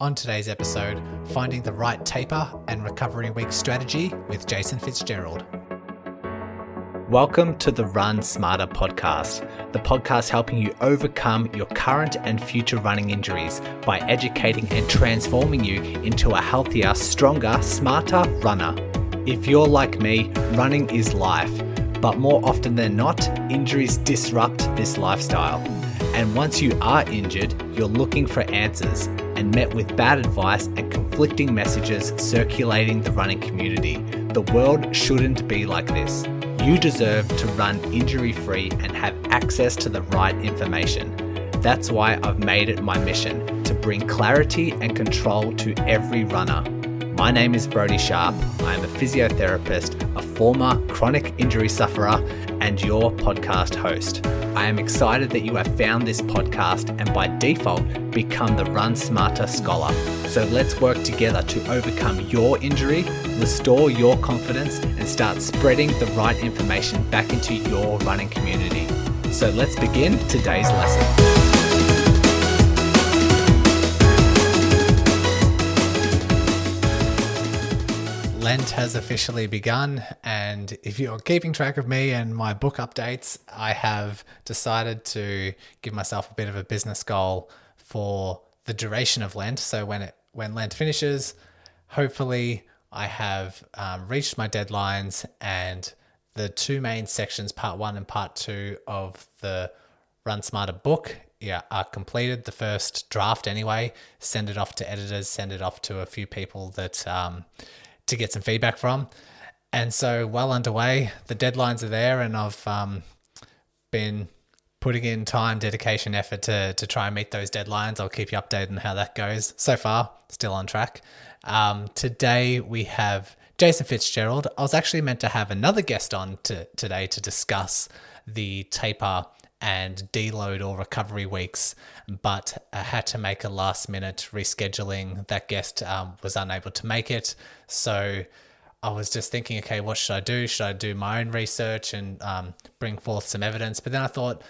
On today's episode, finding the right taper and recovery week strategy with Jason Fitzgerald. Welcome to the Run Smarter podcast, the podcast helping you overcome your current and future running injuries by educating and transforming you into a healthier, stronger, smarter runner. If you're like me, running is life, but more often than not, injuries disrupt this lifestyle. And once you are injured, you're looking for answers and met with bad advice and conflicting messages circulating the running community. The world shouldn't be like this. You deserve to run injury free and have access to the right information. That's why I've made it my mission to bring clarity and control to every runner. My name is Brodie Sharp. I am a physiotherapist, a former chronic injury sufferer, and your podcast host. I am excited that you have found this podcast and by default become the Run Smarter Scholar. So let's work together to overcome your injury, restore your confidence, and start spreading the right information back into your running community. So let's begin today's lesson. Lent has officially begun, and if you're keeping track of me and my book updates, I have decided to give myself a bit of a business goal for the duration of Lent. So when it when Lent finishes, hopefully I have um, reached my deadlines and the two main sections, part one and part two of the Run Smarter book, yeah, are completed. The first draft, anyway. Send it off to editors. Send it off to a few people that um, to get some feedback from. And so, well underway. The deadlines are there, and I've um, been putting in time, dedication, effort to to try and meet those deadlines. I'll keep you updated on how that goes. So far, still on track. Um, today we have Jason Fitzgerald. I was actually meant to have another guest on to, today to discuss the taper and deload or recovery weeks, but I had to make a last minute rescheduling. That guest um, was unable to make it. So I was just thinking, okay, what should I do? Should I do my own research and um, bring forth some evidence? But then I thought,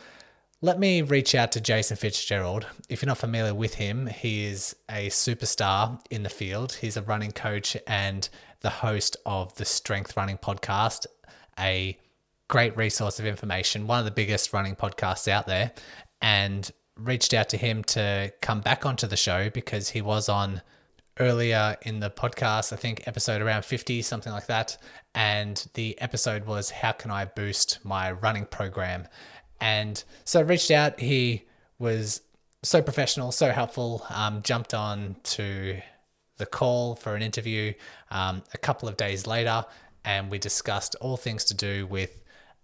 let me reach out to Jason Fitzgerald. If you're not familiar with him, he is a superstar in the field. He's a running coach and the host of the Strength Running Podcast, a great resource of information, one of the biggest running podcasts out there, and reached out to him to come back onto the show because he was on earlier in the podcast, I think episode around 50, something like that. And the episode was How Can I Boost My Running Program? And so I reached out. He was so professional, so helpful, um, jumped on to the call for an interview um, a couple of days later. And we discussed all things to do with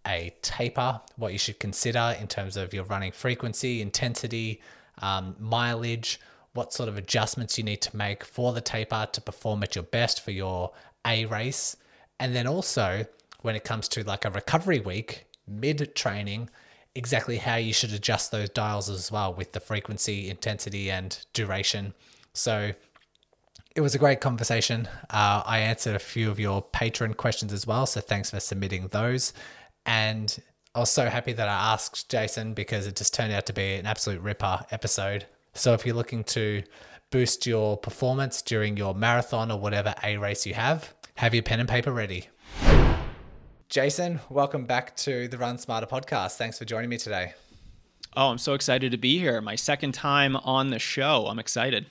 a taper, what you should consider in terms of your running frequency, intensity, um, mileage, what sort of adjustments you need to make for the taper to perform at your best for your A race. And then also, when it comes to like a recovery week, mid training, exactly how you should adjust those dials as well with the frequency, intensity, and duration. So, it was a great conversation. Uh, I answered a few of your patron questions as well. So, thanks for submitting those. And I was so happy that I asked Jason because it just turned out to be an absolute ripper episode. So if you're looking to boost your performance during your marathon or whatever A race you have, have your pen and paper ready. Jason, welcome back to the Run Smarter podcast. Thanks for joining me today. Oh, I'm so excited to be here. My second time on the show. I'm excited.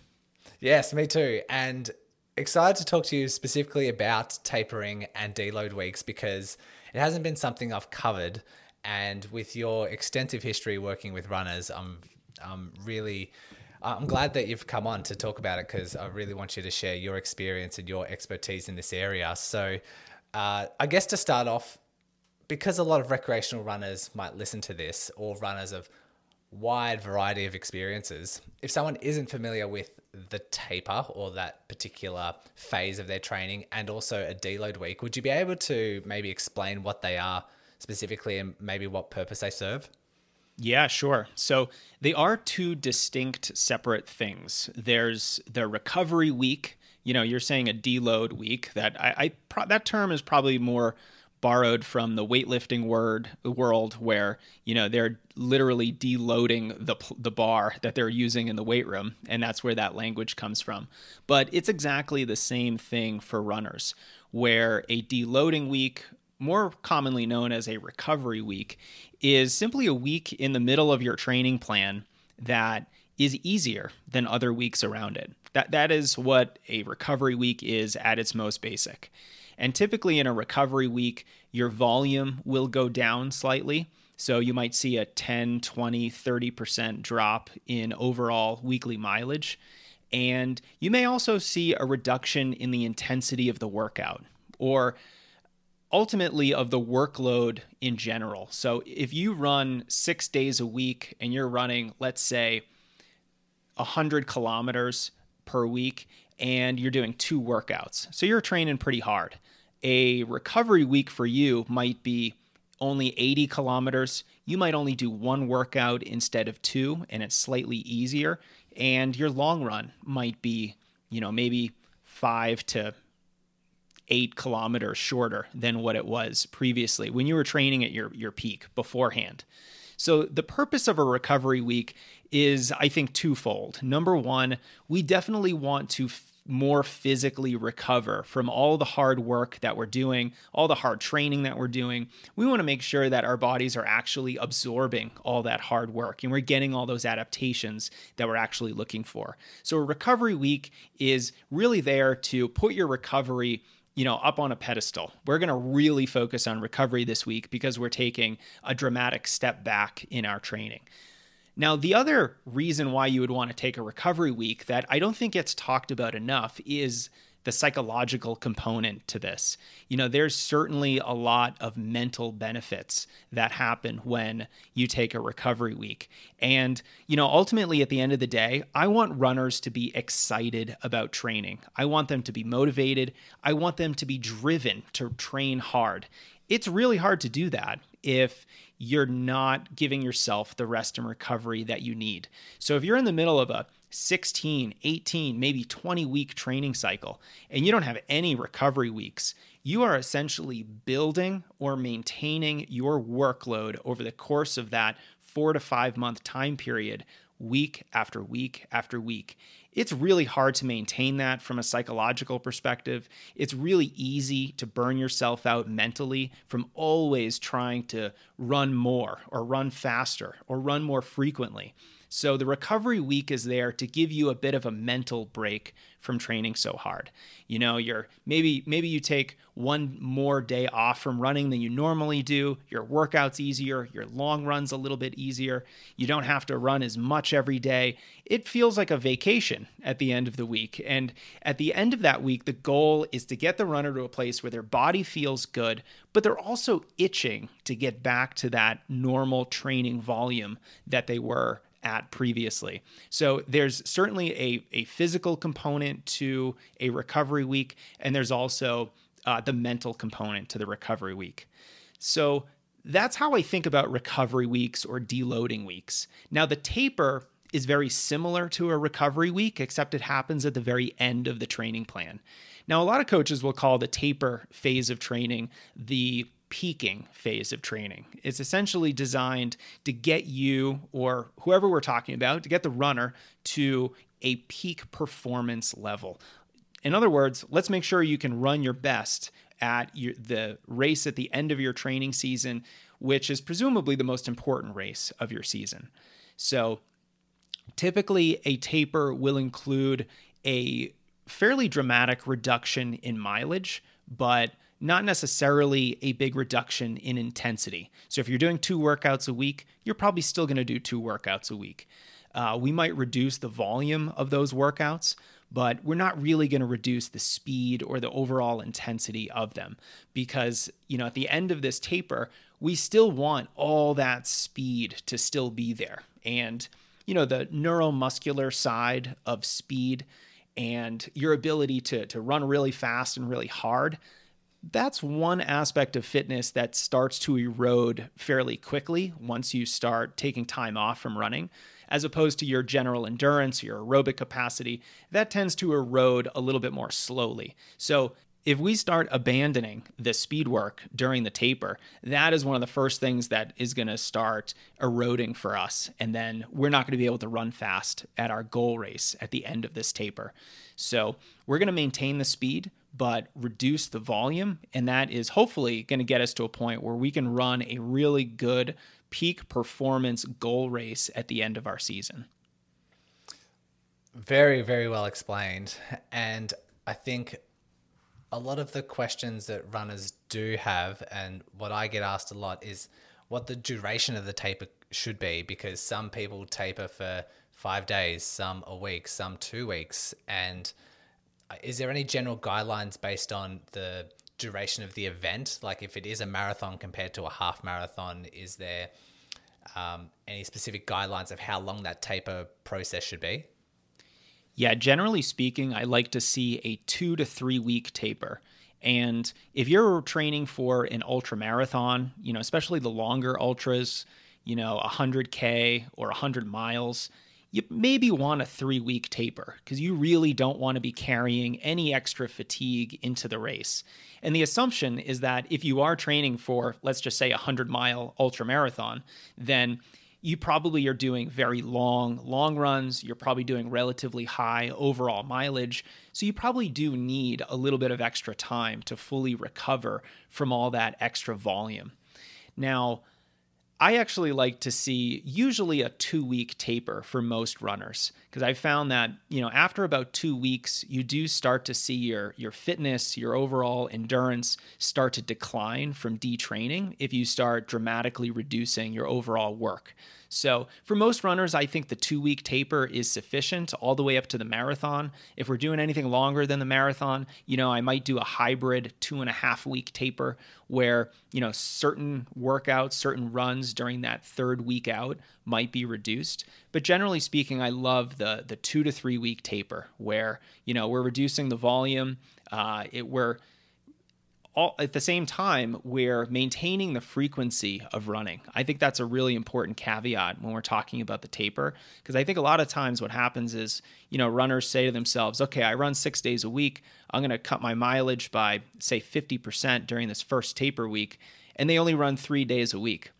Yes, me too. And excited to talk to you specifically about tapering and deload weeks because it hasn't been something I've covered. And with your extensive history working with runners, I'm I'm really I'm glad that you've come on to talk about it because I really want you to share your experience and your expertise in this area. So, uh, I guess to start off, because a lot of recreational runners might listen to this, or runners of wide variety of experiences, if someone isn't familiar with the taper or that particular phase of their training and also a deload week, would you be able to maybe explain what they are specifically and maybe what purpose they serve? Yeah, sure. So they are two distinct separate things. There's the recovery week. You know, you're saying a deload week. That I, I that term is probably more borrowed from the weightlifting word world where you know they're literally deloading the the bar that they're using in the weight room and that's where that language comes from. But it's exactly the same thing for runners where a deloading week more commonly known as a recovery week is simply a week in the middle of your training plan that is easier than other weeks around it. That that is what a recovery week is at its most basic and typically in a recovery week, your volume will go down slightly. So you might see a 10, 20, 30% drop in overall weekly mileage. And you may also see a reduction in the intensity of the workout or ultimately of the workload in general. So if you run six days a week and you're running, let's say, 100 kilometers per week, and you're doing two workouts. So you're training pretty hard. A recovery week for you might be only 80 kilometers. You might only do one workout instead of two, and it's slightly easier. And your long run might be, you know, maybe five to eight kilometers shorter than what it was previously when you were training at your, your peak beforehand. So, the purpose of a recovery week is, I think, twofold. Number one, we definitely want to more physically recover from all the hard work that we're doing, all the hard training that we're doing. We want to make sure that our bodies are actually absorbing all that hard work and we're getting all those adaptations that we're actually looking for. So, a recovery week is really there to put your recovery you know, up on a pedestal. We're going to really focus on recovery this week because we're taking a dramatic step back in our training. Now, the other reason why you would want to take a recovery week that I don't think gets talked about enough is the psychological component to this. You know, there's certainly a lot of mental benefits that happen when you take a recovery week. And, you know, ultimately at the end of the day, I want runners to be excited about training. I want them to be motivated. I want them to be driven to train hard. It's really hard to do that if you're not giving yourself the rest and recovery that you need. So if you're in the middle of a 16, 18, maybe 20 week training cycle and you don't have any recovery weeks, you are essentially building or maintaining your workload over the course of that four to five month time period, week after week after week it's really hard to maintain that from a psychological perspective. It's really easy to burn yourself out mentally from always trying to run more or run faster or run more frequently. So the recovery week is there to give you a bit of a mental break from training so hard. You know, you're maybe maybe you take one more day off from running than you normally do. Your workout's easier, your long run's a little bit easier. You don't have to run as much every day. It feels like a vacation at the end of the week. And at the end of that week, the goal is to get the runner to a place where their body feels good, but they're also itching to get back to that normal training volume that they were at previously. So there's certainly a, a physical component to a recovery week, and there's also uh, the mental component to the recovery week. So that's how I think about recovery weeks or deloading weeks. Now, the taper is very similar to a recovery week, except it happens at the very end of the training plan. Now, a lot of coaches will call the taper phase of training the peaking phase of training. It's essentially designed to get you or whoever we're talking about, to get the runner to a peak performance level. In other words, let's make sure you can run your best at your, the race at the end of your training season, which is presumably the most important race of your season. So, typically, a taper will include a fairly dramatic reduction in mileage, but not necessarily a big reduction in intensity. So if you're doing two workouts a week, you're probably still going to do two workouts a week. Uh, we might reduce the volume of those workouts, but we're not really going to reduce the speed or the overall intensity of them because, you know, at the end of this taper, we still want all that speed to still be there. And, you know, the neuromuscular side of speed and your ability to, to run really fast and really hard that's one aspect of fitness that starts to erode fairly quickly once you start taking time off from running, as opposed to your general endurance, your aerobic capacity. That tends to erode a little bit more slowly. So, if we start abandoning the speed work during the taper, that is one of the first things that is going to start eroding for us. And then we're not going to be able to run fast at our goal race at the end of this taper. So we're going to maintain the speed, but reduce the volume. And that is hopefully going to get us to a point where we can run a really good peak performance goal race at the end of our season. Very, very well explained. And I think a lot of the questions that runners do have, and what I get asked a lot, is what the duration of the taper should be because some people taper for five days, some a week, some two weeks. And is there any general guidelines based on the duration of the event? Like if it is a marathon compared to a half marathon, is there um, any specific guidelines of how long that taper process should be? Yeah, generally speaking, I like to see a two to three week taper. And if you're training for an ultra marathon, you know, especially the longer ultras, you know, 100K or 100 miles, you maybe want a three week taper because you really don't want to be carrying any extra fatigue into the race. And the assumption is that if you are training for, let's just say, a 100 mile ultra marathon, then you probably are doing very long, long runs. You're probably doing relatively high overall mileage. So you probably do need a little bit of extra time to fully recover from all that extra volume. Now, I actually like to see usually a two week taper for most runners because I found that you know after about two weeks you do start to see your your fitness, your overall endurance start to decline from detraining if you start dramatically reducing your overall work. So, for most runners, I think the two week taper is sufficient all the way up to the marathon. If we're doing anything longer than the marathon, you know, I might do a hybrid two and a half week taper where, you know, certain workouts, certain runs during that third week out might be reduced. But generally speaking, I love the the two to three week taper where, you know, we're reducing the volume. Uh, it, we're all, at the same time, we're maintaining the frequency of running. I think that's a really important caveat when we're talking about the taper, because I think a lot of times what happens is, you know, runners say to themselves, okay, I run six days a week. I'm going to cut my mileage by, say, 50% during this first taper week, and they only run three days a week.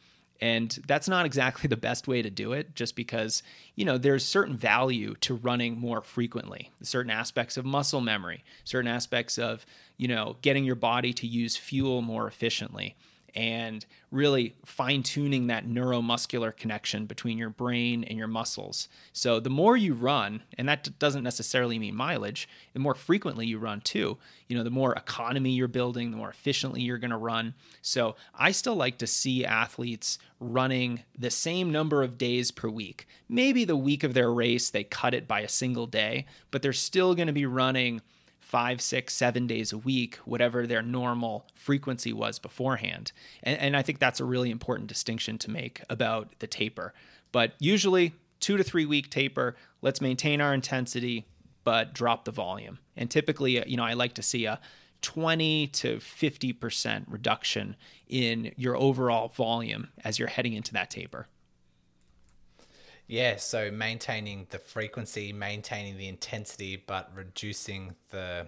And that's not exactly the best way to do it, just because, you know, there's certain value to running more frequently, certain aspects of muscle memory, certain aspects of, you know, getting your body to use fuel more efficiently and really fine tuning that neuromuscular connection between your brain and your muscles. So, the more you run, and that doesn't necessarily mean mileage, the more frequently you run too, you know, the more economy you're building, the more efficiently you're going to run. So, I still like to see athletes running the same number of days per week. Maybe the week of their race, they cut it by a single day, but they're still going to be running five, six, seven days a week, whatever their normal frequency was beforehand. And, and I think that's a really important distinction to make about the taper. But usually, two to three week taper, let's maintain our intensity, but drop the volume. And typically, uh, you know, I like to see a 20 to 50% reduction in your overall volume as you're heading into that taper. Yeah, so maintaining the frequency, maintaining the intensity, but reducing the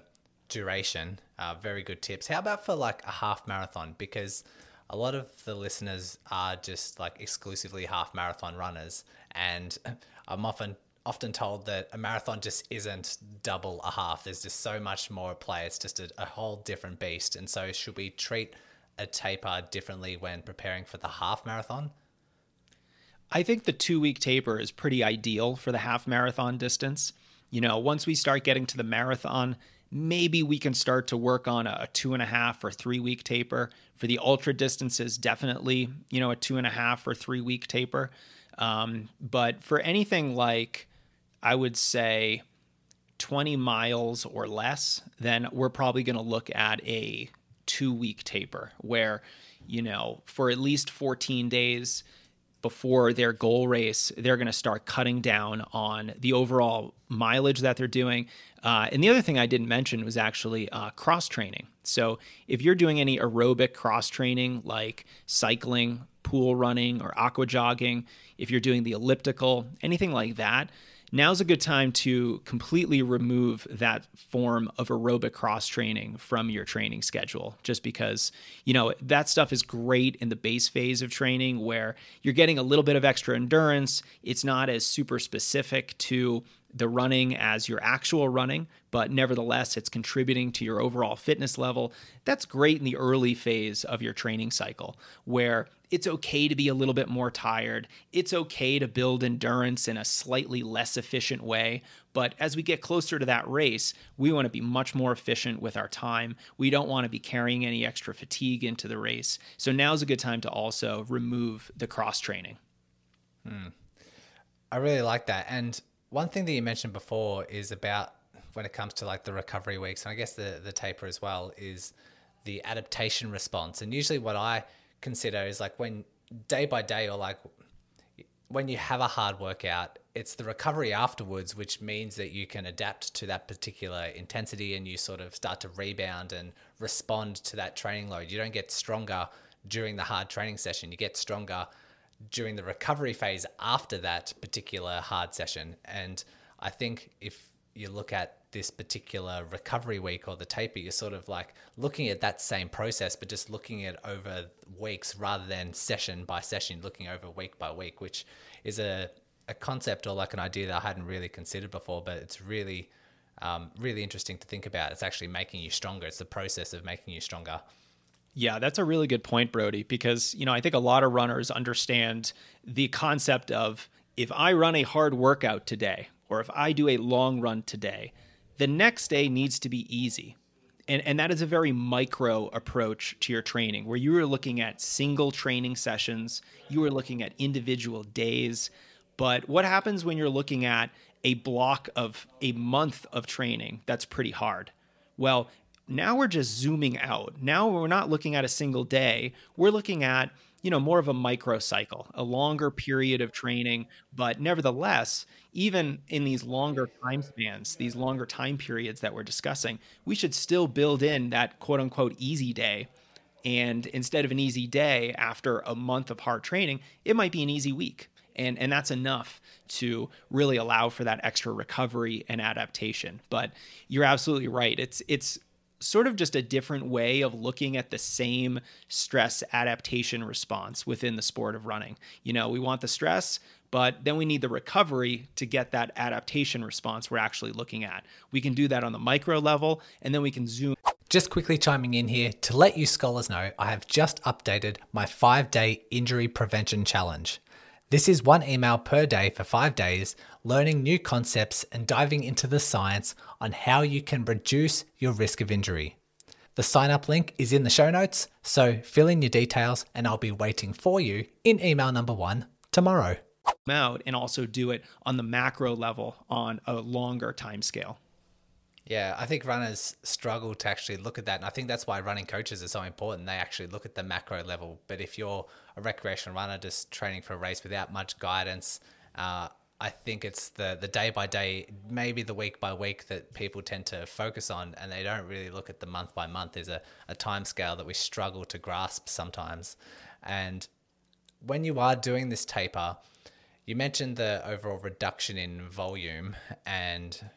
duration. Uh, very good tips. How about for like a half marathon? Because a lot of the listeners are just like exclusively half marathon runners, and I'm often often told that a marathon just isn't double a half. There's just so much more at play. It's just a, a whole different beast. And so, should we treat a taper differently when preparing for the half marathon? I think the two week taper is pretty ideal for the half marathon distance. You know, once we start getting to the marathon, maybe we can start to work on a two and a half or three week taper. For the ultra distances, definitely, you know, a two and a half or three week taper. Um, but for anything like, I would say, 20 miles or less, then we're probably going to look at a two week taper where, you know, for at least 14 days, before their goal race, they're going to start cutting down on the overall mileage that they're doing. Uh, and the other thing I didn't mention was actually uh, cross training. So if you're doing any aerobic cross training like cycling, pool running, or aqua jogging, if you're doing the elliptical, anything like that, now's a good time to completely remove that form of aerobic cross training from your training schedule just because you know that stuff is great in the base phase of training where you're getting a little bit of extra endurance it's not as super specific to the running as your actual running, but nevertheless, it's contributing to your overall fitness level. That's great in the early phase of your training cycle, where it's okay to be a little bit more tired. It's okay to build endurance in a slightly less efficient way. But as we get closer to that race, we want to be much more efficient with our time. We don't want to be carrying any extra fatigue into the race. So now's a good time to also remove the cross training. Hmm. I really like that. And one thing that you mentioned before is about when it comes to like the recovery weeks, and I guess the the taper as well is the adaptation response. And usually, what I consider is like when day by day, or like when you have a hard workout, it's the recovery afterwards, which means that you can adapt to that particular intensity and you sort of start to rebound and respond to that training load. You don't get stronger during the hard training session, you get stronger during the recovery phase after that particular hard session. And I think if you look at this particular recovery week or the taper, you're sort of like looking at that same process, but just looking at over weeks rather than session by session, looking over week by week, which is a, a concept or like an idea that I hadn't really considered before, but it's really, um, really interesting to think about. It's actually making you stronger. It's the process of making you stronger. Yeah, that's a really good point, Brodie, because, you know, I think a lot of runners understand the concept of if I run a hard workout today, or if I do a long run today, the next day needs to be easy. And, and that is a very micro approach to your training where you are looking at single training sessions, you are looking at individual days. But what happens when you're looking at a block of a month of training that's pretty hard? Well, now we're just zooming out. Now we're not looking at a single day. We're looking at, you know, more of a microcycle, a longer period of training. But nevertheless, even in these longer time spans, these longer time periods that we're discussing, we should still build in that quote unquote easy day. And instead of an easy day after a month of hard training, it might be an easy week. And, and that's enough to really allow for that extra recovery and adaptation. But you're absolutely right. It's it's sort of just a different way of looking at the same stress adaptation response within the sport of running. You know, we want the stress, but then we need the recovery to get that adaptation response we're actually looking at. We can do that on the micro level, and then we can zoom. Just quickly chiming in here to let you scholars know, I have just updated my five day injury prevention challenge. This is one email per day for five days, learning new concepts and diving into the science on how you can reduce your risk of injury. The sign up link is in the show notes, so fill in your details and I'll be waiting for you in email number one tomorrow. Out and also do it on the macro level on a longer time scale. Yeah, I think runners struggle to actually look at that. And I think that's why running coaches are so important. They actually look at the macro level. But if you're a recreational runner just training for a race without much guidance, uh, I think it's the the day by day, maybe the week by week that people tend to focus on, and they don't really look at the month by month. There's a, a time scale that we struggle to grasp sometimes. And when you are doing this taper, you mentioned the overall reduction in volume and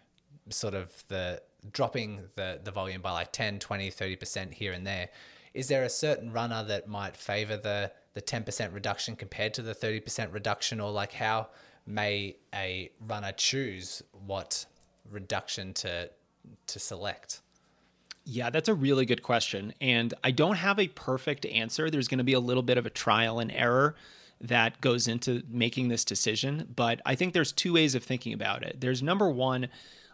sort of the dropping the, the volume by like 10, 20, 30% here and there. Is there a certain runner that might favor the, the 10% reduction compared to the 30% reduction? Or like how may a runner choose what reduction to, to select? Yeah, that's a really good question. And I don't have a perfect answer. There's going to be a little bit of a trial and error that goes into making this decision. But I think there's two ways of thinking about it. There's number one,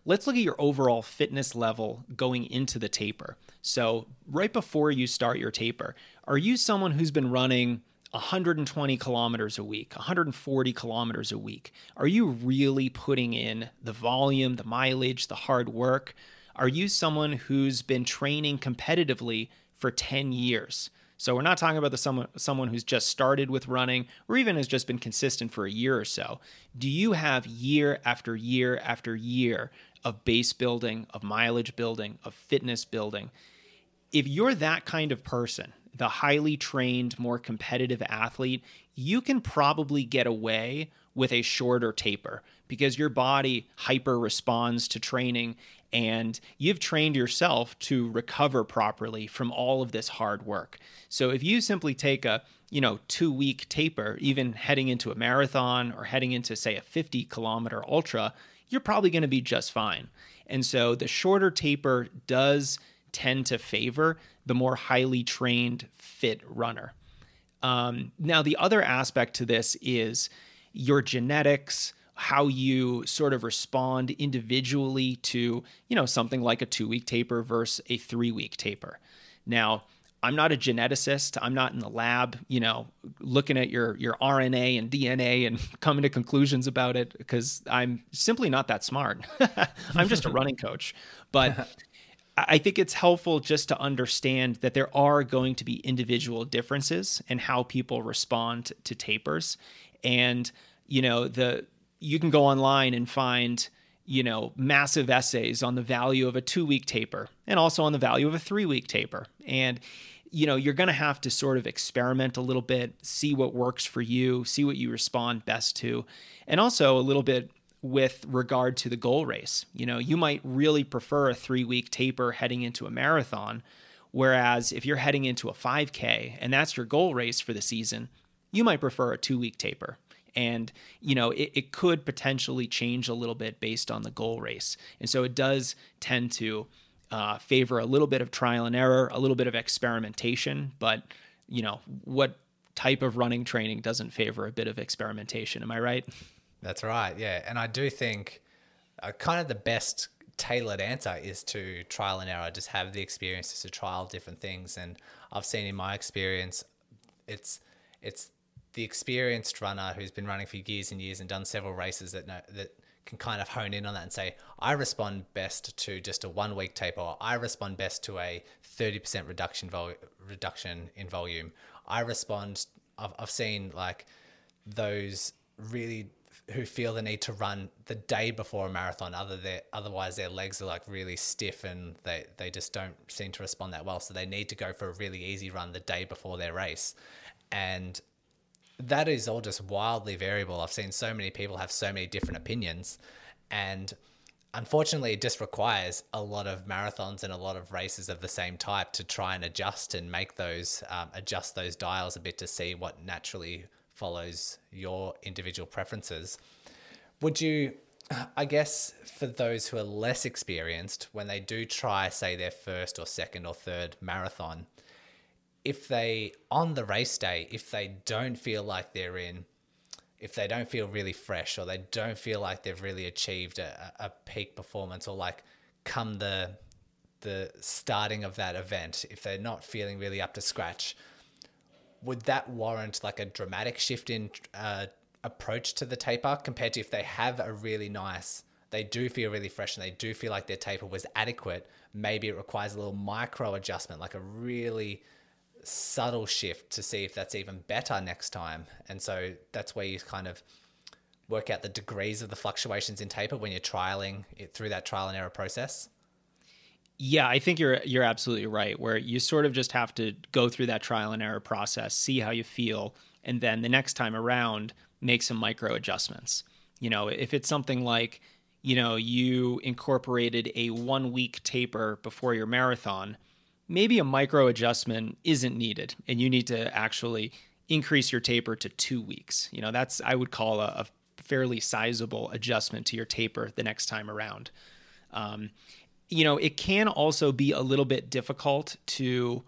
let's look at your overall fitness level going into the taper. So, right before you start your taper, are you someone who's been running 120 kilometers a week, 140 kilometers a week? Are you really putting in the volume, the mileage, the hard work? Are you someone who's been training competitively for 10 years? So we're not talking about the someone someone who's just started with running or even has just been consistent for a year or so. Do you have year after year after year of base building, of mileage building, of fitness building? If you're that kind of person, the highly trained, more competitive athlete, you can probably get away with a shorter taper because your body hyper responds to training and you've trained yourself to recover properly from all of this hard work. So if you simply take a, you know, 2 week taper even heading into a marathon or heading into say a 50 kilometer ultra, you're probably going to be just fine. And so the shorter taper does tend to favor the more highly trained fit runner. Um, now, the other aspect to this is your genetics, how you sort of respond individually to, you know, something like a two week taper versus a three week taper. Now, I'm not a geneticist. I'm not in the lab, you know, looking at your your RNA and DNA and coming to conclusions about it because I'm simply not that smart. I'm just a running coach. But I think it's helpful just to understand that there are going to be individual differences in how people respond to tapers. And, you know, the you can go online and find, you know, massive essays on the value of a two week taper and also on the value of a three week taper. And, you know, you're going to have to sort of experiment a little bit, see what works for you, see what you respond best to, and also a little bit with regard to the goal race. You know, you might really prefer a three week taper heading into a marathon. Whereas if you're heading into a 5K and that's your goal race for the season, you might prefer a two week taper. And, you know, it, it could potentially change a little bit based on the goal race. And so it does tend to uh, favor a little bit of trial and error, a little bit of experimentation. But, you know, what type of running training doesn't favor a bit of experimentation? Am I right? That's right. Yeah. And I do think uh, kind of the best tailored answer is to trial and error, just have the experiences to trial different things. And I've seen in my experience, it's, it's the experienced runner who's been running for years and years and done several races that know, that can kind of hone in on that and say, I respond best to just a one week taper, or I respond best to a 30% reduction vol- reduction in volume. I respond, I've, I've seen like those really who feel the need to run the day before a marathon other their otherwise their legs are like really stiff and they, they just don't seem to respond that well. So they need to go for a really easy run the day before their race. And that is all just wildly variable. I've seen so many people have so many different opinions. And unfortunately it just requires a lot of marathons and a lot of races of the same type to try and adjust and make those um, adjust those dials a bit to see what naturally follows your individual preferences. Would you, I guess, for those who are less experienced, when they do try, say, their first or second or third marathon, if they, on the race day, if they don't feel like they're in, if they don't feel really fresh or they don't feel like they've really achieved a, a peak performance or like come the, the starting of that event, if they're not feeling really up to scratch, would that warrant like a dramatic shift in uh, approach to the taper compared to if they have a really nice they do feel really fresh and they do feel like their taper was adequate maybe it requires a little micro adjustment like a really subtle shift to see if that's even better next time? And so that's where you kind of work out the degrees of the fluctuations in taper when you're trialing it through that trial and error process yeah, I think you're you're absolutely right. Where you sort of just have to go through that trial and error process, see how you feel, and then the next time around make some micro adjustments. You know, if it's something like, you know, you incorporated a one week taper before your marathon, maybe a micro adjustment isn't needed, and you need to actually increase your taper to two weeks. You know, that's I would call a, a fairly sizable adjustment to your taper the next time around. Um, you know, it can also be a little bit difficult to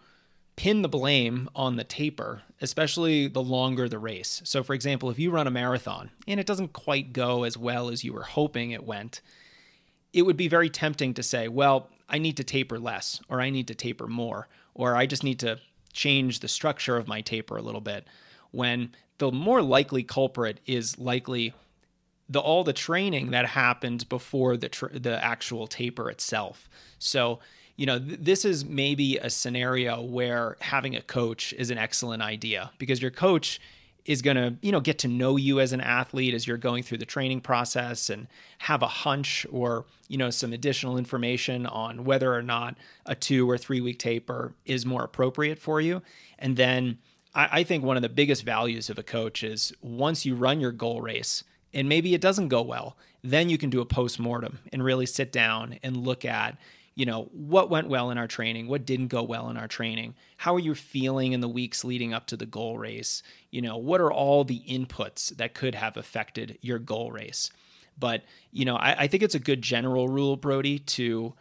pin the blame on the taper, especially the longer the race. So, for example, if you run a marathon and it doesn't quite go as well as you were hoping it went, it would be very tempting to say, well, I need to taper less, or I need to taper more, or I just need to change the structure of my taper a little bit. When the more likely culprit is likely the all the training that happened before the tr- the actual taper itself. So, you know, th- this is maybe a scenario where having a coach is an excellent idea because your coach is going to, you know, get to know you as an athlete as you're going through the training process and have a hunch or, you know, some additional information on whether or not a 2 or 3 week taper is more appropriate for you. And then I, I think one of the biggest values of a coach is once you run your goal race, and maybe it doesn't go well. Then you can do a post mortem and really sit down and look at you know, what went well in our training, what didn't go well in our training, how are you feeling in the weeks leading up to the goal race? You know, what are all the inputs that could have affected your goal race? But, you know, I, I think it's a good general rule, Brodie, to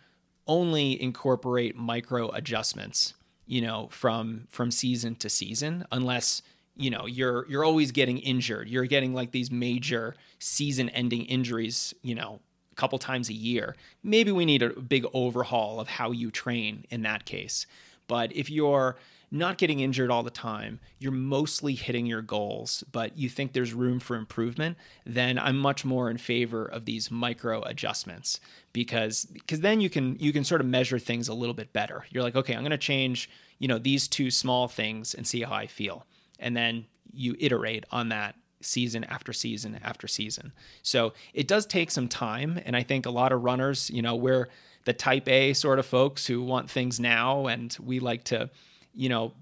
only incorporate micro adjustments, you know, from from season to season, unless you know you're you're always getting injured you're getting like these major season ending injuries you know a couple times a year maybe we need a big overhaul of how you train in that case but if you're not getting injured all the time, you're mostly hitting your goals, but you think there's room for improvement, then I'm much more in favor of these micro adjustments because because then you can you can sort of measure things a little bit better. You're like, okay, I'm going to change, you know, these two small things and see how I feel. And then you iterate on that season after season after season. So it does take some time and I think a lot of runners, you know, we're the type A sort of folks who want things now and we like to you know,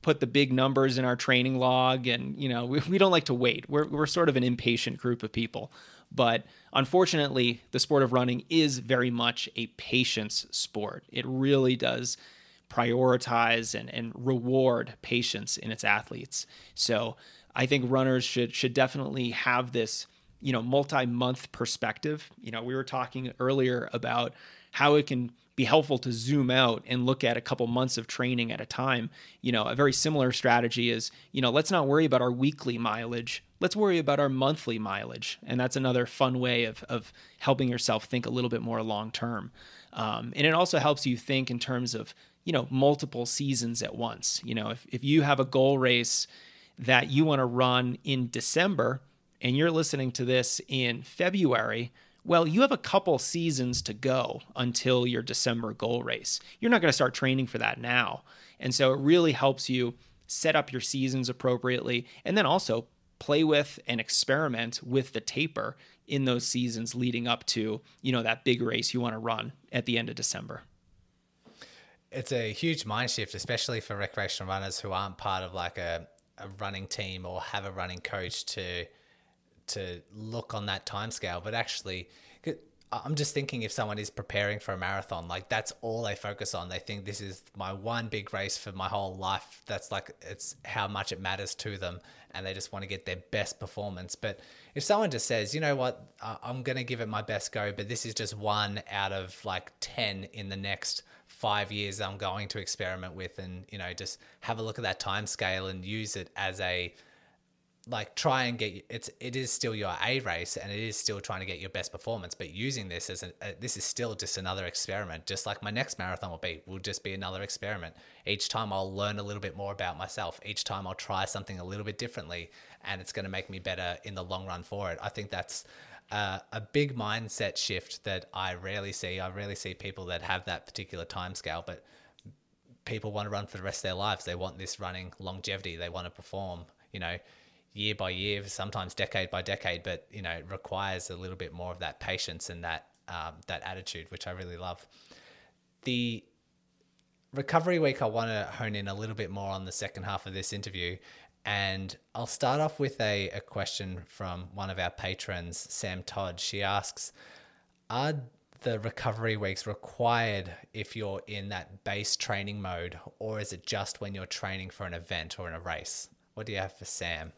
put the big numbers in our training log and you know we, we don't like to wait. We're, we're sort of an impatient group of people. But unfortunately the sport of running is very much a patience sport. It really does prioritize and, and reward patience in its athletes so i think runners should should definitely have this you know multi-month perspective you know we were talking earlier about how it can be helpful to zoom out and look at a couple months of training at a time. You know, a very similar strategy is, you know, let's not worry about our weekly mileage. Let's worry about our monthly mileage. And that's another fun way of, of helping yourself think a little bit more long term. Um, and it also helps you think in terms of, you know, multiple seasons at once. You know, if, if you have a goal race that you want to run in December and you're listening to this in February, well, you have a couple seasons to go until your December goal race. You're not going to start training for that now. And so it really helps you set up your seasons appropriately and then also play with and experiment with the taper in those seasons leading up to, you know, that big race you want to run at the end of December. It's a huge mind shift, especially for recreational runners who aren't part of like a, a running team or have a running coach to to look on that time scale, but actually, I'm just thinking if someone is preparing for a marathon, like that's all they focus on. They think this is my one big race for my whole life. That's like it's how much it matters to them, and they just want to get their best performance. But if someone just says, you know what, I'm going to give it my best go, but this is just one out of like 10 in the next five years I'm going to experiment with, and you know, just have a look at that time scale and use it as a like try and get it's it is still your A race and it is still trying to get your best performance but using this as a, a, this is still just another experiment just like my next marathon will be will just be another experiment. Each time I'll learn a little bit more about myself. Each time I'll try something a little bit differently and it's going to make me better in the long run for it. I think that's a big mindset shift that I rarely see I rarely see people that have that particular time scale but people want to run for the rest of their lives they want this running longevity they want to perform you know year by year, sometimes decade by decade, but you know, it requires a little bit more of that patience and that um, that attitude, which I really love. The recovery week, I want to hone in a little bit more on the second half of this interview. And I'll start off with a, a question from one of our patrons, Sam Todd. She asks Are the recovery weeks required if you're in that base training mode, or is it just when you're training for an event or in a race? What do you have for Sam?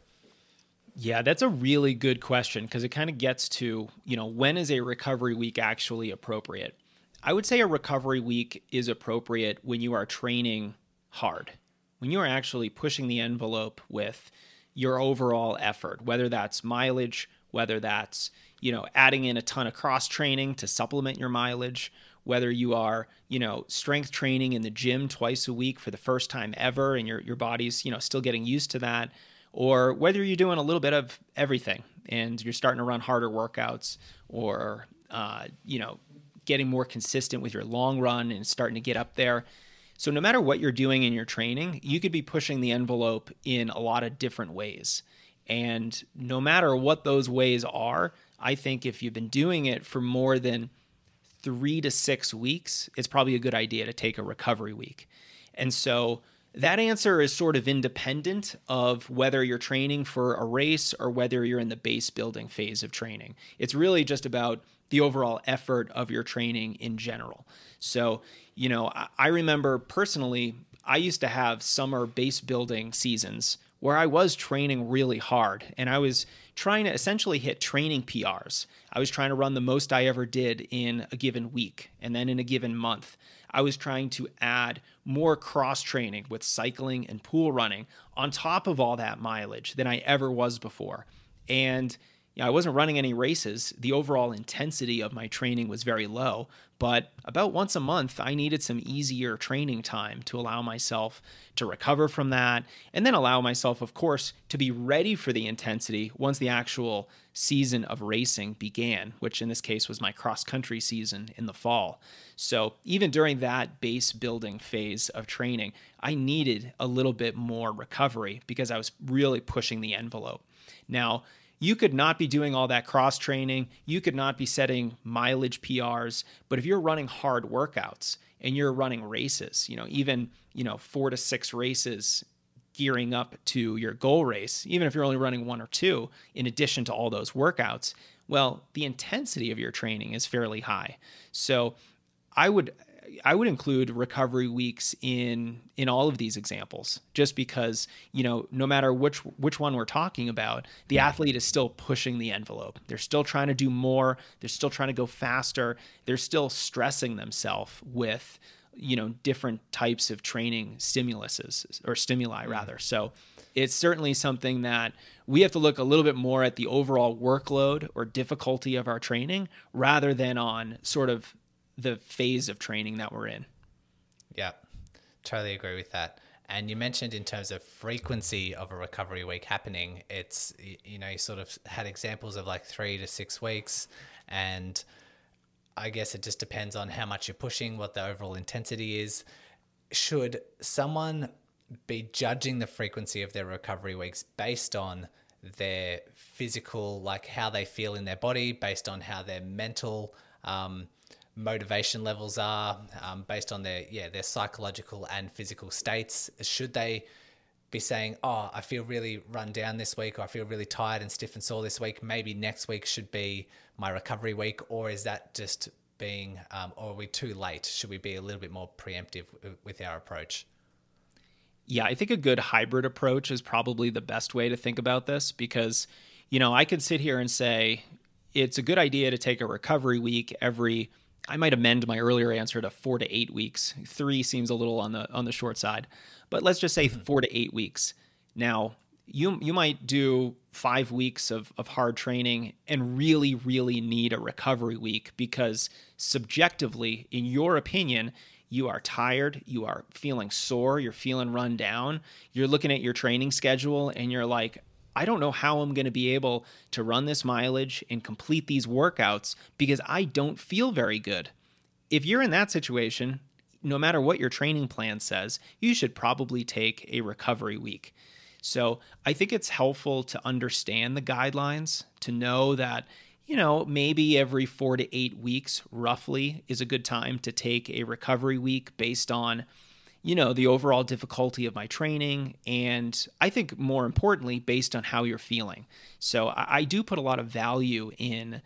Yeah, that's a really good question because it kind of gets to, you know, when is a recovery week actually appropriate? I would say a recovery week is appropriate when you are training hard, when you are actually pushing the envelope with your overall effort, whether that's mileage, whether that's, you know, adding in a ton of cross training to supplement your mileage, whether you are, you know, strength training in the gym twice a week for the first time ever and your your body's, you know, still getting used to that or whether you're doing a little bit of everything and you're starting to run harder workouts or uh, you know getting more consistent with your long run and starting to get up there so no matter what you're doing in your training you could be pushing the envelope in a lot of different ways and no matter what those ways are i think if you've been doing it for more than three to six weeks it's probably a good idea to take a recovery week and so That answer is sort of independent of whether you're training for a race or whether you're in the base building phase of training. It's really just about the overall effort of your training in general. So, you know, I remember personally, I used to have summer base building seasons where I was training really hard and I was trying to essentially hit training PRs. I was trying to run the most I ever did in a given week and then in a given month. I was trying to add more cross training with cycling and pool running on top of all that mileage than I ever was before. And you know, I wasn't running any races. The overall intensity of my training was very low, but about once a month, I needed some easier training time to allow myself to recover from that and then allow myself, of course, to be ready for the intensity once the actual season of racing began, which in this case was my cross country season in the fall. So even during that base building phase of training, I needed a little bit more recovery because I was really pushing the envelope. Now, you could not be doing all that cross training. You could not be setting mileage PRs. But if you're running hard workouts and you're running races, you know, even, you know, four to six races gearing up to your goal race, even if you're only running one or two, in addition to all those workouts, well, the intensity of your training is fairly high. So I would I would include recovery weeks in in all of these examples, just because you know no matter which which one we're talking about, the athlete is still pushing the envelope. They're still trying to do more. They're still trying to go faster. They're still stressing themselves with you know different types of training stimuluses or stimuli mm. rather. So it's certainly something that we have to look a little bit more at the overall workload or difficulty of our training rather than on sort of the phase of training that we're in. Yeah, totally agree with that. And you mentioned in terms of frequency of a recovery week happening, it's, you know, you sort of had examples of like three to six weeks. And I guess it just depends on how much you're pushing, what the overall intensity is. Should someone be judging the frequency of their recovery weeks based on their physical, like how they feel in their body, based on how their mental um, motivation levels are um, based on their yeah their psychological and physical states should they be saying oh i feel really run down this week or i feel really tired and stiff and sore this week maybe next week should be my recovery week or is that just being um, or are we too late? Should we be a little bit more preemptive with our approach? Yeah i think a good hybrid approach is probably the best way to think about this because you know i could sit here and say it's a good idea to take a recovery week every I might amend my earlier answer to four to eight weeks. Three seems a little on the on the short side, but let's just say mm-hmm. four to eight weeks. Now, you you might do five weeks of, of hard training and really, really need a recovery week because subjectively, in your opinion, you are tired, you are feeling sore, you're feeling run down, you're looking at your training schedule and you're like, I don't know how I'm going to be able to run this mileage and complete these workouts because I don't feel very good. If you're in that situation, no matter what your training plan says, you should probably take a recovery week. So I think it's helpful to understand the guidelines, to know that, you know, maybe every four to eight weeks, roughly, is a good time to take a recovery week based on you know, the overall difficulty of my training, and I think more importantly, based on how you're feeling. So I, I do put a lot of value in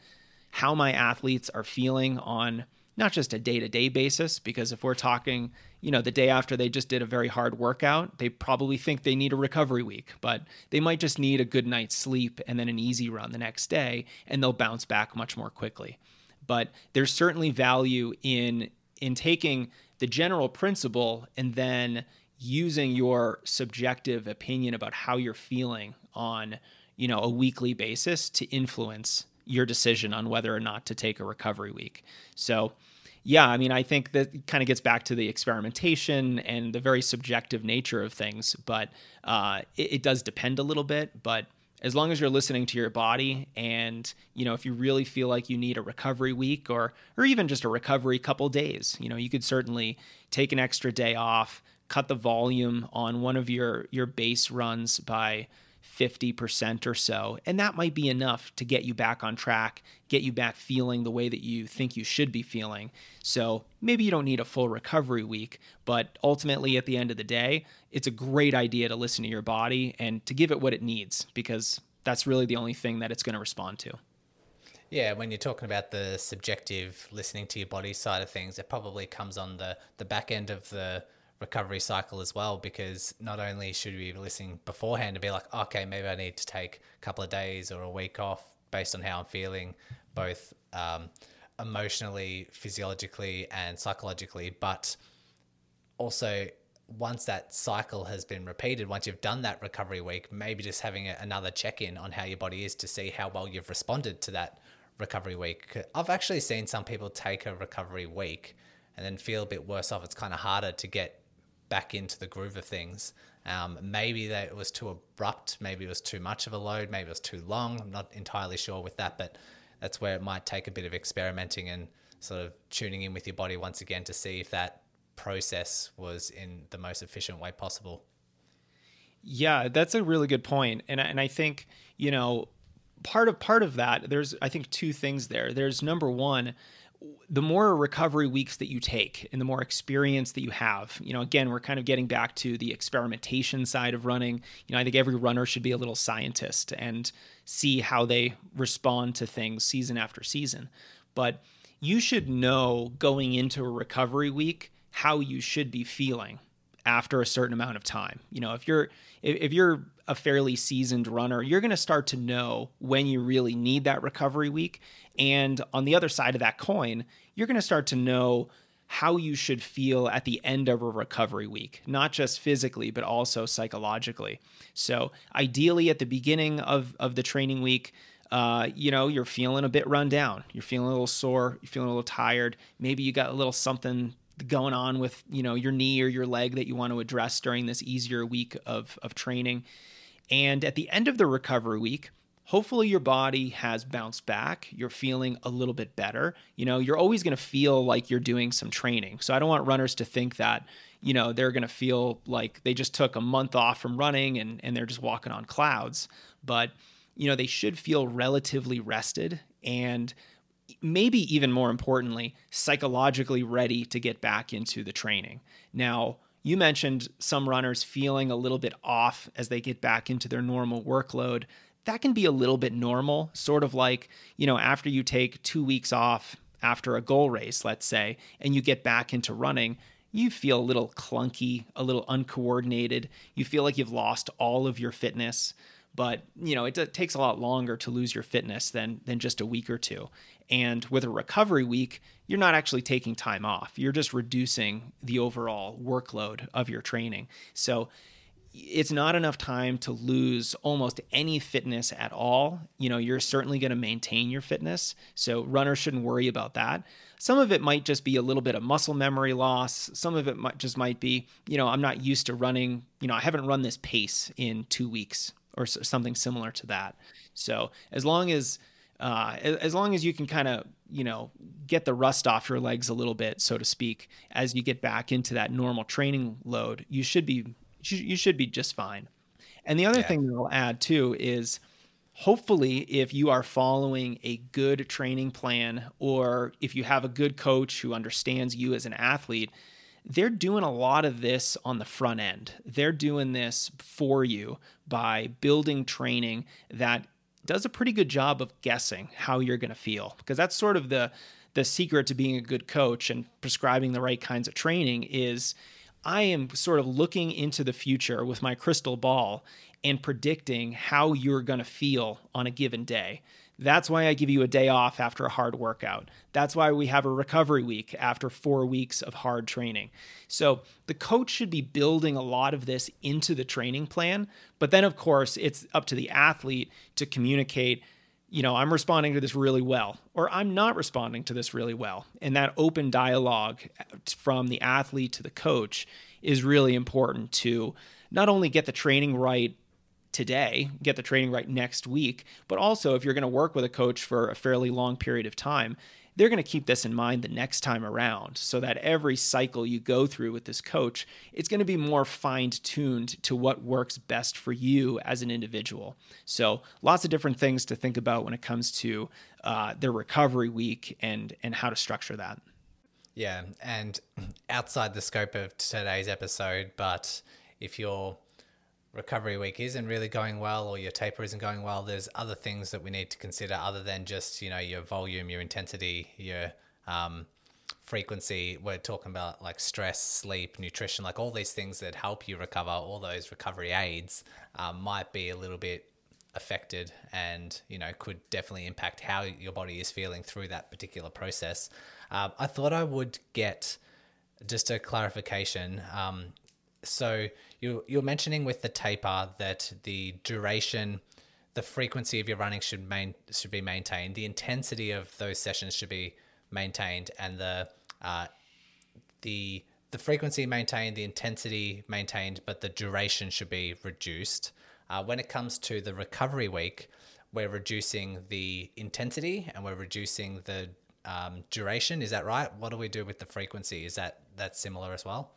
how my athletes are feeling on not just a day to day basis, because if we're talking, you know, the day after they just did a very hard workout, they probably think they need a recovery week, but they might just need a good night's sleep and then an easy run the next day, and they'll bounce back much more quickly. But there's certainly value in in taking the general principle and then using your subjective opinion about how you're feeling on you know a weekly basis to influence your decision on whether or not to take a recovery week. So yeah i mean i think that kind of gets back to the experimentation and the very subjective nature of things but uh, it, it does depend a little bit but as long as you're listening to your body and you know if you really feel like you need a recovery week or or even just a recovery couple days you know you could certainly take an extra day off cut the volume on one of your your base runs by 50% or so. And that might be enough to get you back on track, get you back feeling the way that you think you should be feeling. So maybe you don't need a full recovery week, but ultimately, at the end of the day, it's a great idea to listen to your body and to give it what it needs because that's really the only thing that it's going to respond to. Yeah, when you're talking about the subjective listening to your body side of things, it probably comes on the, the back end of the recovery cycle as well because not only should we be listening beforehand to be like okay maybe i need to take a couple of days or a week off based on how i'm feeling both um, emotionally physiologically and psychologically but also once that cycle has been repeated once you've done that recovery week maybe just having a, another check-in on how your body is to see how well you've responded to that recovery week. I've actually seen some people take a recovery week and then feel a bit worse off. It's kind of harder to get back into the groove of things. Um, maybe that it was too abrupt, maybe it was too much of a load, maybe it was too long. I'm not entirely sure with that, but that's where it might take a bit of experimenting and sort of tuning in with your body once again to see if that process was in the most efficient way possible. Yeah, that's a really good point. And and I think, you know, part of part of that, there's I think two things there. There's number one, the more recovery weeks that you take and the more experience that you have, you know, again, we're kind of getting back to the experimentation side of running. You know, I think every runner should be a little scientist and see how they respond to things season after season. But you should know going into a recovery week how you should be feeling after a certain amount of time. You know, if you're if you're a fairly seasoned runner, you're going to start to know when you really need that recovery week. And on the other side of that coin, you're going to start to know how you should feel at the end of a recovery week, not just physically, but also psychologically. So, ideally, at the beginning of, of the training week, uh, you know, you're feeling a bit run down. You're feeling a little sore. You're feeling a little tired. Maybe you got a little something going on with, you know, your knee or your leg that you want to address during this easier week of, of training. And at the end of the recovery week, hopefully your body has bounced back. You're feeling a little bit better. You know, you're always going to feel like you're doing some training. So I don't want runners to think that, you know, they're going to feel like they just took a month off from running and, and they're just walking on clouds. But, you know, they should feel relatively rested and maybe even more importantly, psychologically ready to get back into the training. Now, you mentioned some runners feeling a little bit off as they get back into their normal workload. That can be a little bit normal, sort of like, you know, after you take two weeks off after a goal race, let's say, and you get back into running, you feel a little clunky, a little uncoordinated. You feel like you've lost all of your fitness but you know it, t- takes a lot longer to lose your fitness than than just a week or two and with a recovery week you're not actually taking time off you're just reducing the overall workload of your training so it's not enough time to lose almost any fitness at all. You know, you're certainly going to maintain your fitness. So runners shouldn't worry about that. Some of it might just be a little bit of muscle memory loss. Some of it might just might be, you know, I'm not used to running, you know, I haven't run this pace in 2 weeks or something similar to that. So as long as uh, as long as you can kind of you know get the rust off your legs a little bit, so to speak, as you get back into that normal training load, you should be you should be just fine. And the other yeah. thing that I'll add too is hopefully if you are following a good training plan or if you have a good coach who understands you as an athlete they're doing a lot of this on the front end. They're doing this for you by building training that does a pretty good job of guessing how you're going to feel because that's sort of the the secret to being a good coach and prescribing the right kinds of training is I am sort of looking into the future with my crystal ball and predicting how you're going to feel on a given day. That's why I give you a day off after a hard workout. That's why we have a recovery week after four weeks of hard training. So the coach should be building a lot of this into the training plan. But then, of course, it's up to the athlete to communicate you know, I'm responding to this really well, or I'm not responding to this really well. And that open dialogue from the athlete to the coach is really important to not only get the training right today, get the training right next week, but also if you're going to work with a coach for a fairly long period of time, they're going to keep this in mind the next time around so that every cycle you go through with this coach, it's going to be more fine tuned to what works best for you as an individual. So, lots of different things to think about when it comes to uh, their recovery week and, and how to structure that. Yeah. And outside the scope of today's episode, but if you're recovery week isn't really going well or your taper isn't going well, there's other things that we need to consider other than just, you know, your volume, your intensity, your um, frequency. We're talking about like stress, sleep, nutrition, like all these things that help you recover, all those recovery aids um, might be a little bit affected and, you know, could definitely impact how your body is feeling through that particular process. Um, I thought I would get just a clarification. Um, so you you're mentioning with the taper that the duration, the frequency of your running should main should be maintained. The intensity of those sessions should be maintained, and the uh, the the frequency maintained, the intensity maintained, but the duration should be reduced. Uh, when it comes to the recovery week, we're reducing the intensity and we're reducing the um, duration. Is that right? What do we do with the frequency? Is that that similar as well?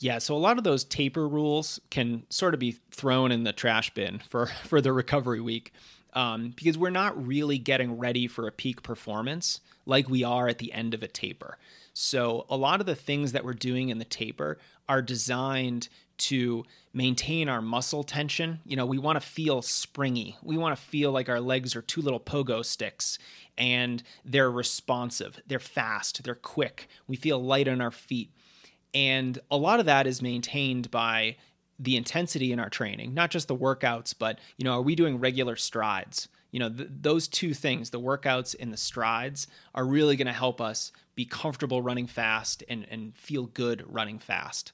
Yeah, so a lot of those taper rules can sort of be thrown in the trash bin for for the recovery week um, because we're not really getting ready for a peak performance like we are at the end of a taper. So a lot of the things that we're doing in the taper are designed to maintain our muscle tension. You know, we want to feel springy. We want to feel like our legs are two little pogo sticks and they're responsive, they're fast, they're quick. We feel light on our feet. And a lot of that is maintained by the intensity in our training, not just the workouts, but, you know, are we doing regular strides? You know, th- those two things, the workouts and the strides, are really going to help us be comfortable running fast and, and feel good running fast.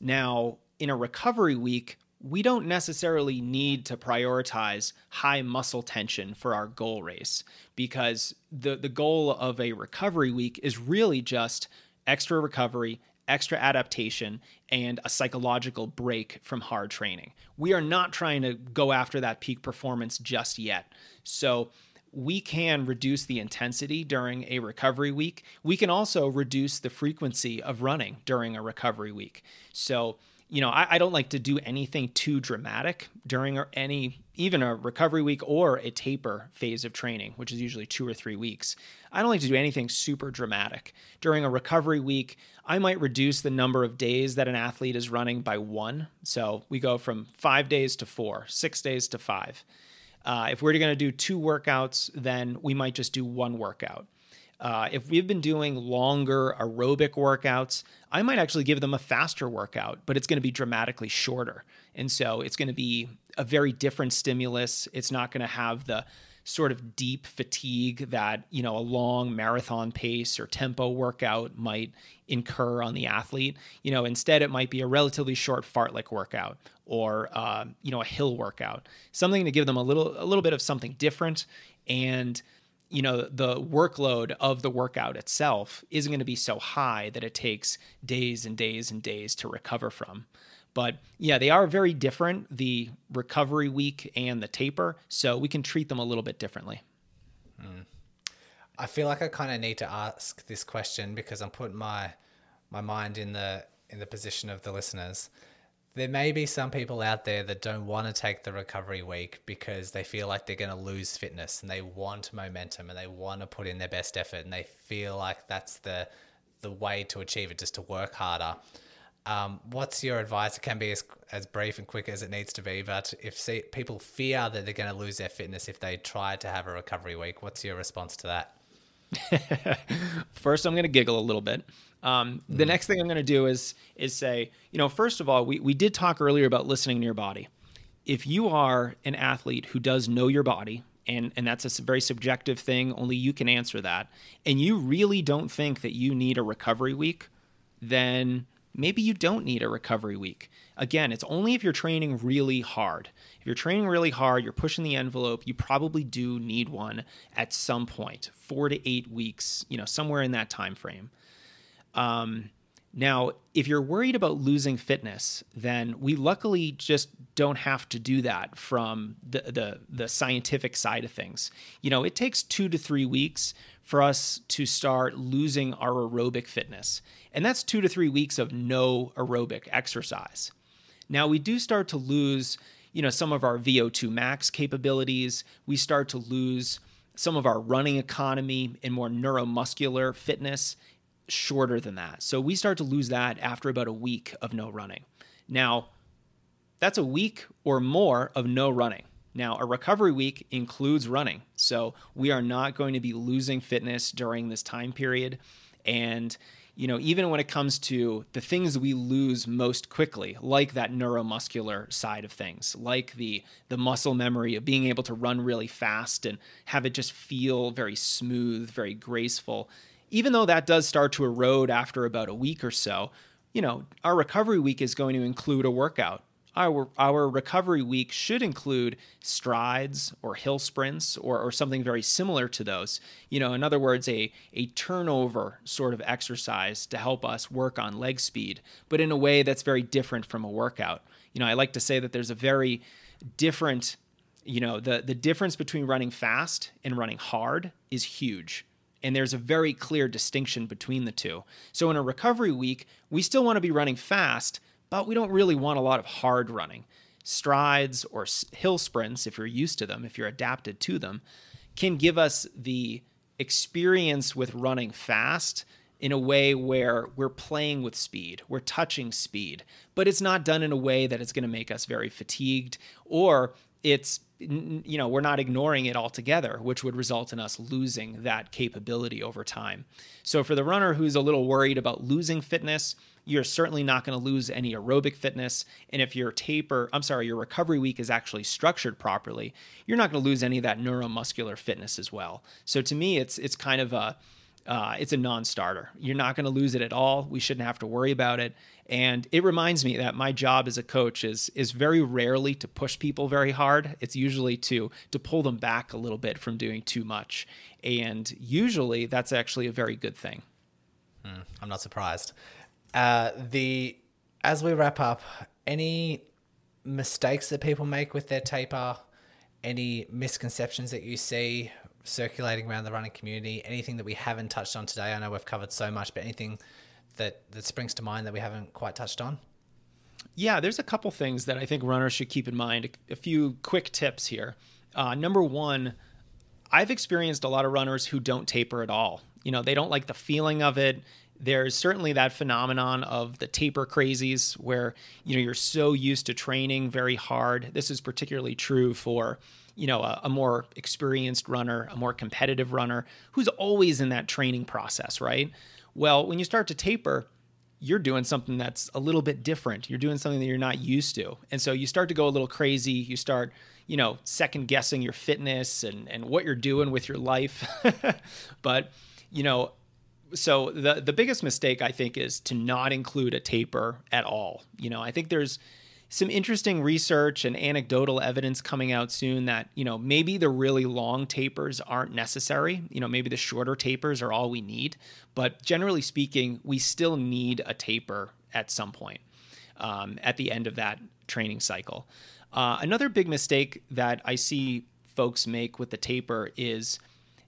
Now, in a recovery week, we don't necessarily need to prioritize high muscle tension for our goal race because the, the goal of a recovery week is really just extra recovery extra adaptation, and a psychological break from hard training. We are not trying to go after that peak performance just yet. So, we can reduce the intensity during a recovery week. We can also reduce the frequency of running during a recovery week. So, you know, I, I, don't like to do anything too dramatic during any, even a recovery week or a taper phase of training, which is usually two or three weeks. I don't like to do anything super dramatic. During a recovery week, I might reduce the number of days that an athlete is running by one. So we go from five days to four, six days to five. Uh, if we're going to do two workouts, then we might just do one workout. Uh, if we've been doing longer aerobic workouts, I might actually give them a faster workout, but it's going to be dramatically shorter. And so it's going to be a very different stimulus. It's not going to have the sort of deep fatigue that, you know, a long marathon pace or tempo workout might incur on the athlete. You know, instead it might be a relatively short fartlek workout or uh, you know, a hill workout. Something to give them a little a little bit of something different and you know the workload of the workout itself isn't going to be so high that it takes days and days and days to recover from but yeah they are very different the recovery week and the taper so we can treat them a little bit differently mm. i feel like i kind of need to ask this question because i'm putting my my mind in the in the position of the listeners there may be some people out there that don't want to take the recovery week because they feel like they're going to lose fitness and they want momentum and they want to put in their best effort and they feel like that's the the way to achieve it just to work harder um, what's your advice it can be as, as brief and quick as it needs to be but if see, people fear that they're going to lose their fitness if they try to have a recovery week what's your response to that First, I'm going to giggle a little bit. Um, the mm. next thing I'm going to do is is say, you know, first of all, we we did talk earlier about listening to your body. If you are an athlete who does know your body, and and that's a very subjective thing, only you can answer that, and you really don't think that you need a recovery week, then maybe you don't need a recovery week. Again, it's only if you're training really hard. If you're training really hard, you're pushing the envelope, you probably do need one at some point, 4 to 8 weeks, you know, somewhere in that time frame. Um, Now, if you're worried about losing fitness, then we luckily just don't have to do that from the, the, the scientific side of things. You know, it takes two to three weeks for us to start losing our aerobic fitness. And that's two to three weeks of no aerobic exercise. Now, we do start to lose, you know, some of our VO2 max capabilities. We start to lose some of our running economy and more neuromuscular fitness shorter than that. So we start to lose that after about a week of no running. Now, that's a week or more of no running. Now, a recovery week includes running. So we are not going to be losing fitness during this time period. And, you know, even when it comes to the things we lose most quickly, like that neuromuscular side of things, like the the muscle memory of being able to run really fast and have it just feel very smooth, very graceful, even though that does start to erode after about a week or so, you know, our recovery week is going to include a workout. Our, our recovery week should include strides or hill sprints or, or something very similar to those. You know, in other words, a, a turnover sort of exercise to help us work on leg speed, but in a way that's very different from a workout. You know, I like to say that there's a very different, you know, the, the difference between running fast and running hard is huge and there's a very clear distinction between the two. So in a recovery week, we still want to be running fast, but we don't really want a lot of hard running. Strides or hill sprints, if you're used to them, if you're adapted to them, can give us the experience with running fast in a way where we're playing with speed, we're touching speed, but it's not done in a way that it's going to make us very fatigued or it's you know we're not ignoring it altogether which would result in us losing that capability over time. So for the runner who's a little worried about losing fitness you're certainly not going to lose any aerobic fitness. And if your taper i'm sorry your recovery week is actually structured properly you're not going to lose any of that neuromuscular fitness as well. So to me it's it's kind of a uh, it's a non-starter. You're not going to lose it at all. We shouldn't have to worry about it. And it reminds me that my job as a coach is is very rarely to push people very hard. It's usually to to pull them back a little bit from doing too much. And usually that's actually a very good thing. Mm, I'm not surprised. Uh, the as we wrap up, any mistakes that people make with their taper, any misconceptions that you see circulating around the running community? Anything that we haven't touched on today? I know we've covered so much, but anything that that springs to mind that we haven't quite touched on? Yeah, there's a couple things that I think runners should keep in mind. A few quick tips here. Uh, number one, I've experienced a lot of runners who don't taper at all. You know, they don't like the feeling of it. There's certainly that phenomenon of the taper crazies where, you know, you're so used to training very hard. This is particularly true for you know a, a, more experienced runner a more competitive runner who's always in that training process right? Well when you start to taper you're doing something that's a little bit different. You're doing something that you're not used to. And so you start to go a little crazy. You start you know second guessing your fitness and and what you're doing with your life. But you know so the the biggest mistake i think is to not include a taper at all. You know i think there's some interesting research and anecdotal evidence coming out soon that, you know, maybe the really long tapers aren't necessary. You know, maybe the shorter tapers are all we need. But generally speaking, we still need a taper at some point um, at the end of that training cycle. Uh, another big mistake that I see folks make with the taper is,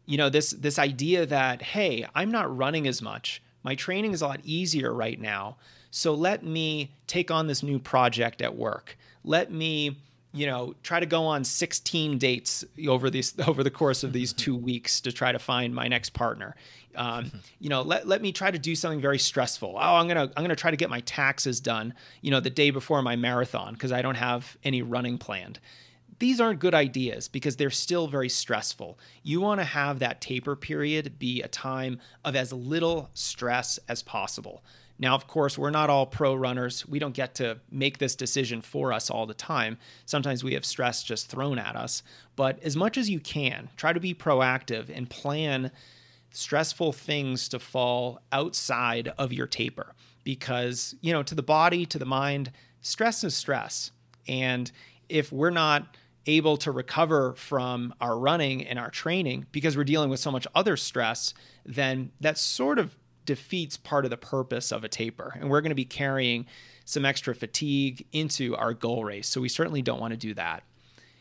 you know, this this idea that hey, I'm not running as much. My training is a lot easier right now. So let me take on this new project at work. Let me, you know, try to go on 16 dates over these over the course of these two weeks to try to find my next partner. Um, you know, let, let me try to do something very stressful. Oh, I'm gonna I'm gonna try to get my taxes done. You know, the day before my marathon because I don't have any running planned these aren't good ideas because they're still very stressful. You want to have that taper period be a time of as little stress as possible. Now, of course, we're not all pro runners. We don't get to make this decision for us all the time. Sometimes we have stress just thrown at us. But as much as you can, try to be proactive and plan stressful things to fall outside of your taper because, you know, to the body, to the mind, stress is stress. And if we're not able to recover from our running and our training because we're dealing with so much other stress, then that sort of defeats part of the purpose of a taper. And we're going to be carrying some extra fatigue into our goal race. So we certainly don't want to do that.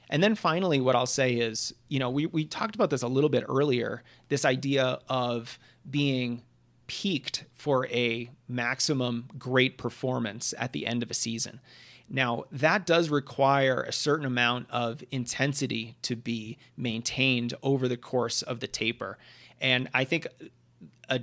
And then finally, what I'll say is, you know, we, we talked about this a little bit earlier this idea of being peaked for a maximum great performance at the end of a season. Now, that does require a certain amount of intensity to be maintained over the course of the taper. And I think a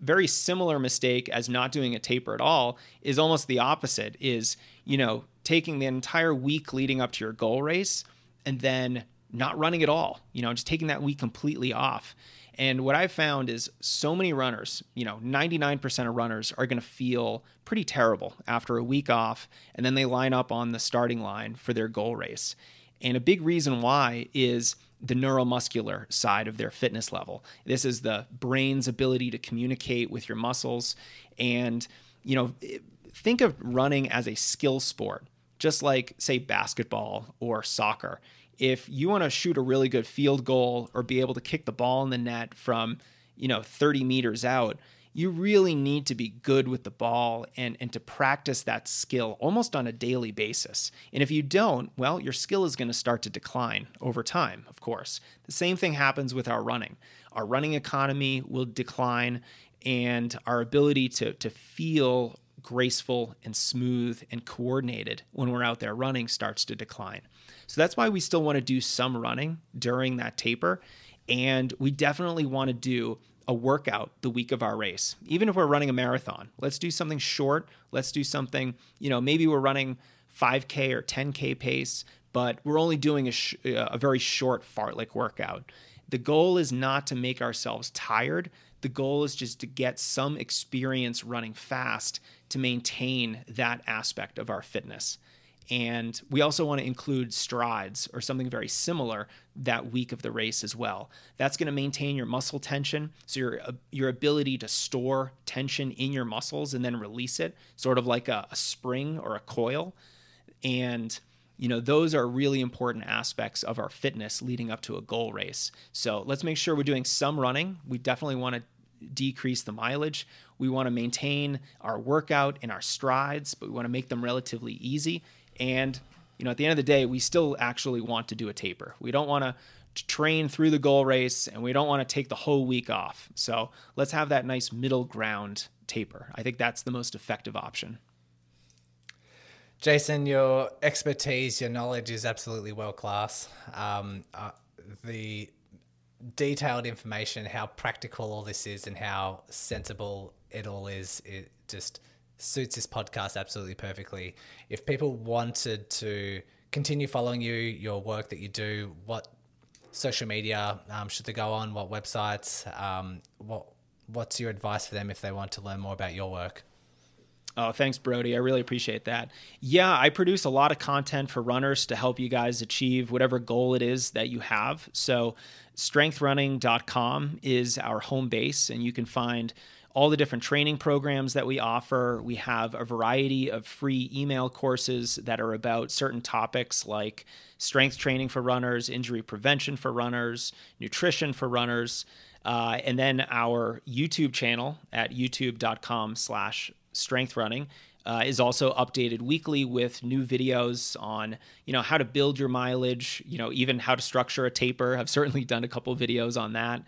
very similar mistake as not doing a taper at all is almost the opposite is, you know, taking the entire week leading up to your goal race and then not running at all, you know, just taking that week completely off. And what I've found is so many runners, you know, 99% of runners are going to feel pretty terrible after a week off, and then they line up on the starting line for their goal race. And a big reason why is the neuromuscular side of their fitness level. This is the brain's ability to communicate with your muscles. And, you know, think of running as a skill sport, just like, say, basketball or soccer if you want to shoot a really good field goal or be able to kick the ball in the net from, you know, 30 meters out, you really need to be good with the ball and, and to practice that skill almost on a daily basis. And if you don't, well, your skill is going to start to decline over time, of course. The same thing happens with our running. Our running economy will decline, and our ability to, to feel graceful and smooth and coordinated when we're out there running starts to decline. So that's why we still want to do some running during that taper. And we definitely want to do a workout the week of our race, even if we're running a marathon. Let's do something short. Let's do something, you know, maybe we're running 5K or 10K pace, but we're only doing a, sh- uh, a very short fartlek workout. The goal is not to make ourselves tired. The goal is just to get some experience running fast to maintain that aspect of our fitness. And we also want to include strides or something very similar that week of the race as well. That's going to maintain your muscle tension, so your uh, your ability to store tension in your muscles and then release it, sort of like a, a spring or a coil. And you know, those are really important aspects of our fitness leading up to a goal race. So let's make sure we're doing some running. We definitely want to decrease the mileage. We want to maintain our workout and our strides, but we want to make them relatively easy and, you know, at the end of the day, we still actually want to do a taper. We don't want to train through the goal race and we don't want to take the whole week off. So let's have that nice middle ground taper. I think that's the most effective option. Jason, your expertise, your knowledge is absolutely world class. Um, uh, the detailed information, how practical all this is, and how sensible it all is, it just suits this podcast absolutely perfectly. If people wanted to continue following you, your work that you do, what social media um, should they go on? What websites? Um, what What's your advice for them if they want to learn more about your work? Oh, thanks, Brodie. I really appreciate that. Yeah, I produce a lot of content for runners to help you guys achieve whatever goal it is that you have. So, strengthrunning.com is our home base, and you can find all the different training programs that we offer. We have a variety of free email courses that are about certain topics like strength training for runners, injury prevention for runners, nutrition for runners, uh, and then our YouTube channel at youtube.com slash strengthrunning. Uh, is also updated weekly with new videos on you know how to build your mileage you know even how to structure a taper i've certainly done a couple videos on that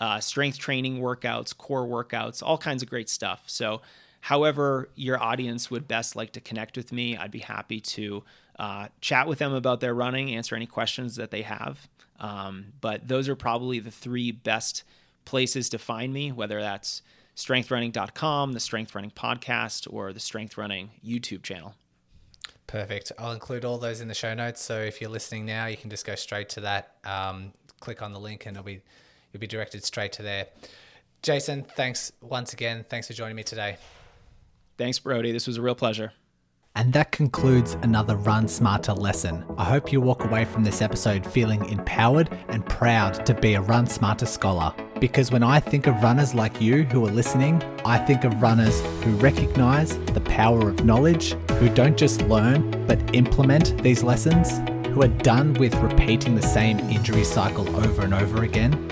uh, strength training workouts, core workouts, all kinds of great stuff. So, however, your audience would best like to connect with me, I'd be happy to uh, chat with them about their running, answer any questions that they have. Um, but those are probably the three best places to find me, whether that's strengthrunning.com, the Strength Running Podcast, or the Strength Running YouTube channel. Perfect. I'll include all those in the show notes. So if you're listening now, you can just go straight to that, um, click on the link, and it'll be you'll be directed straight to there. Jason, thanks once again. Thanks for joining me today. Thanks, Brodie. This was a real pleasure. And that concludes another Run Smarter lesson. I hope you walk away from this episode feeling empowered and proud to be a Run Smarter scholar. Because when I think of runners like you who are listening, I think of runners who recognize the power of knowledge, who don't just learn but implement these lessons, who are done with repeating the same injury cycle over and over again,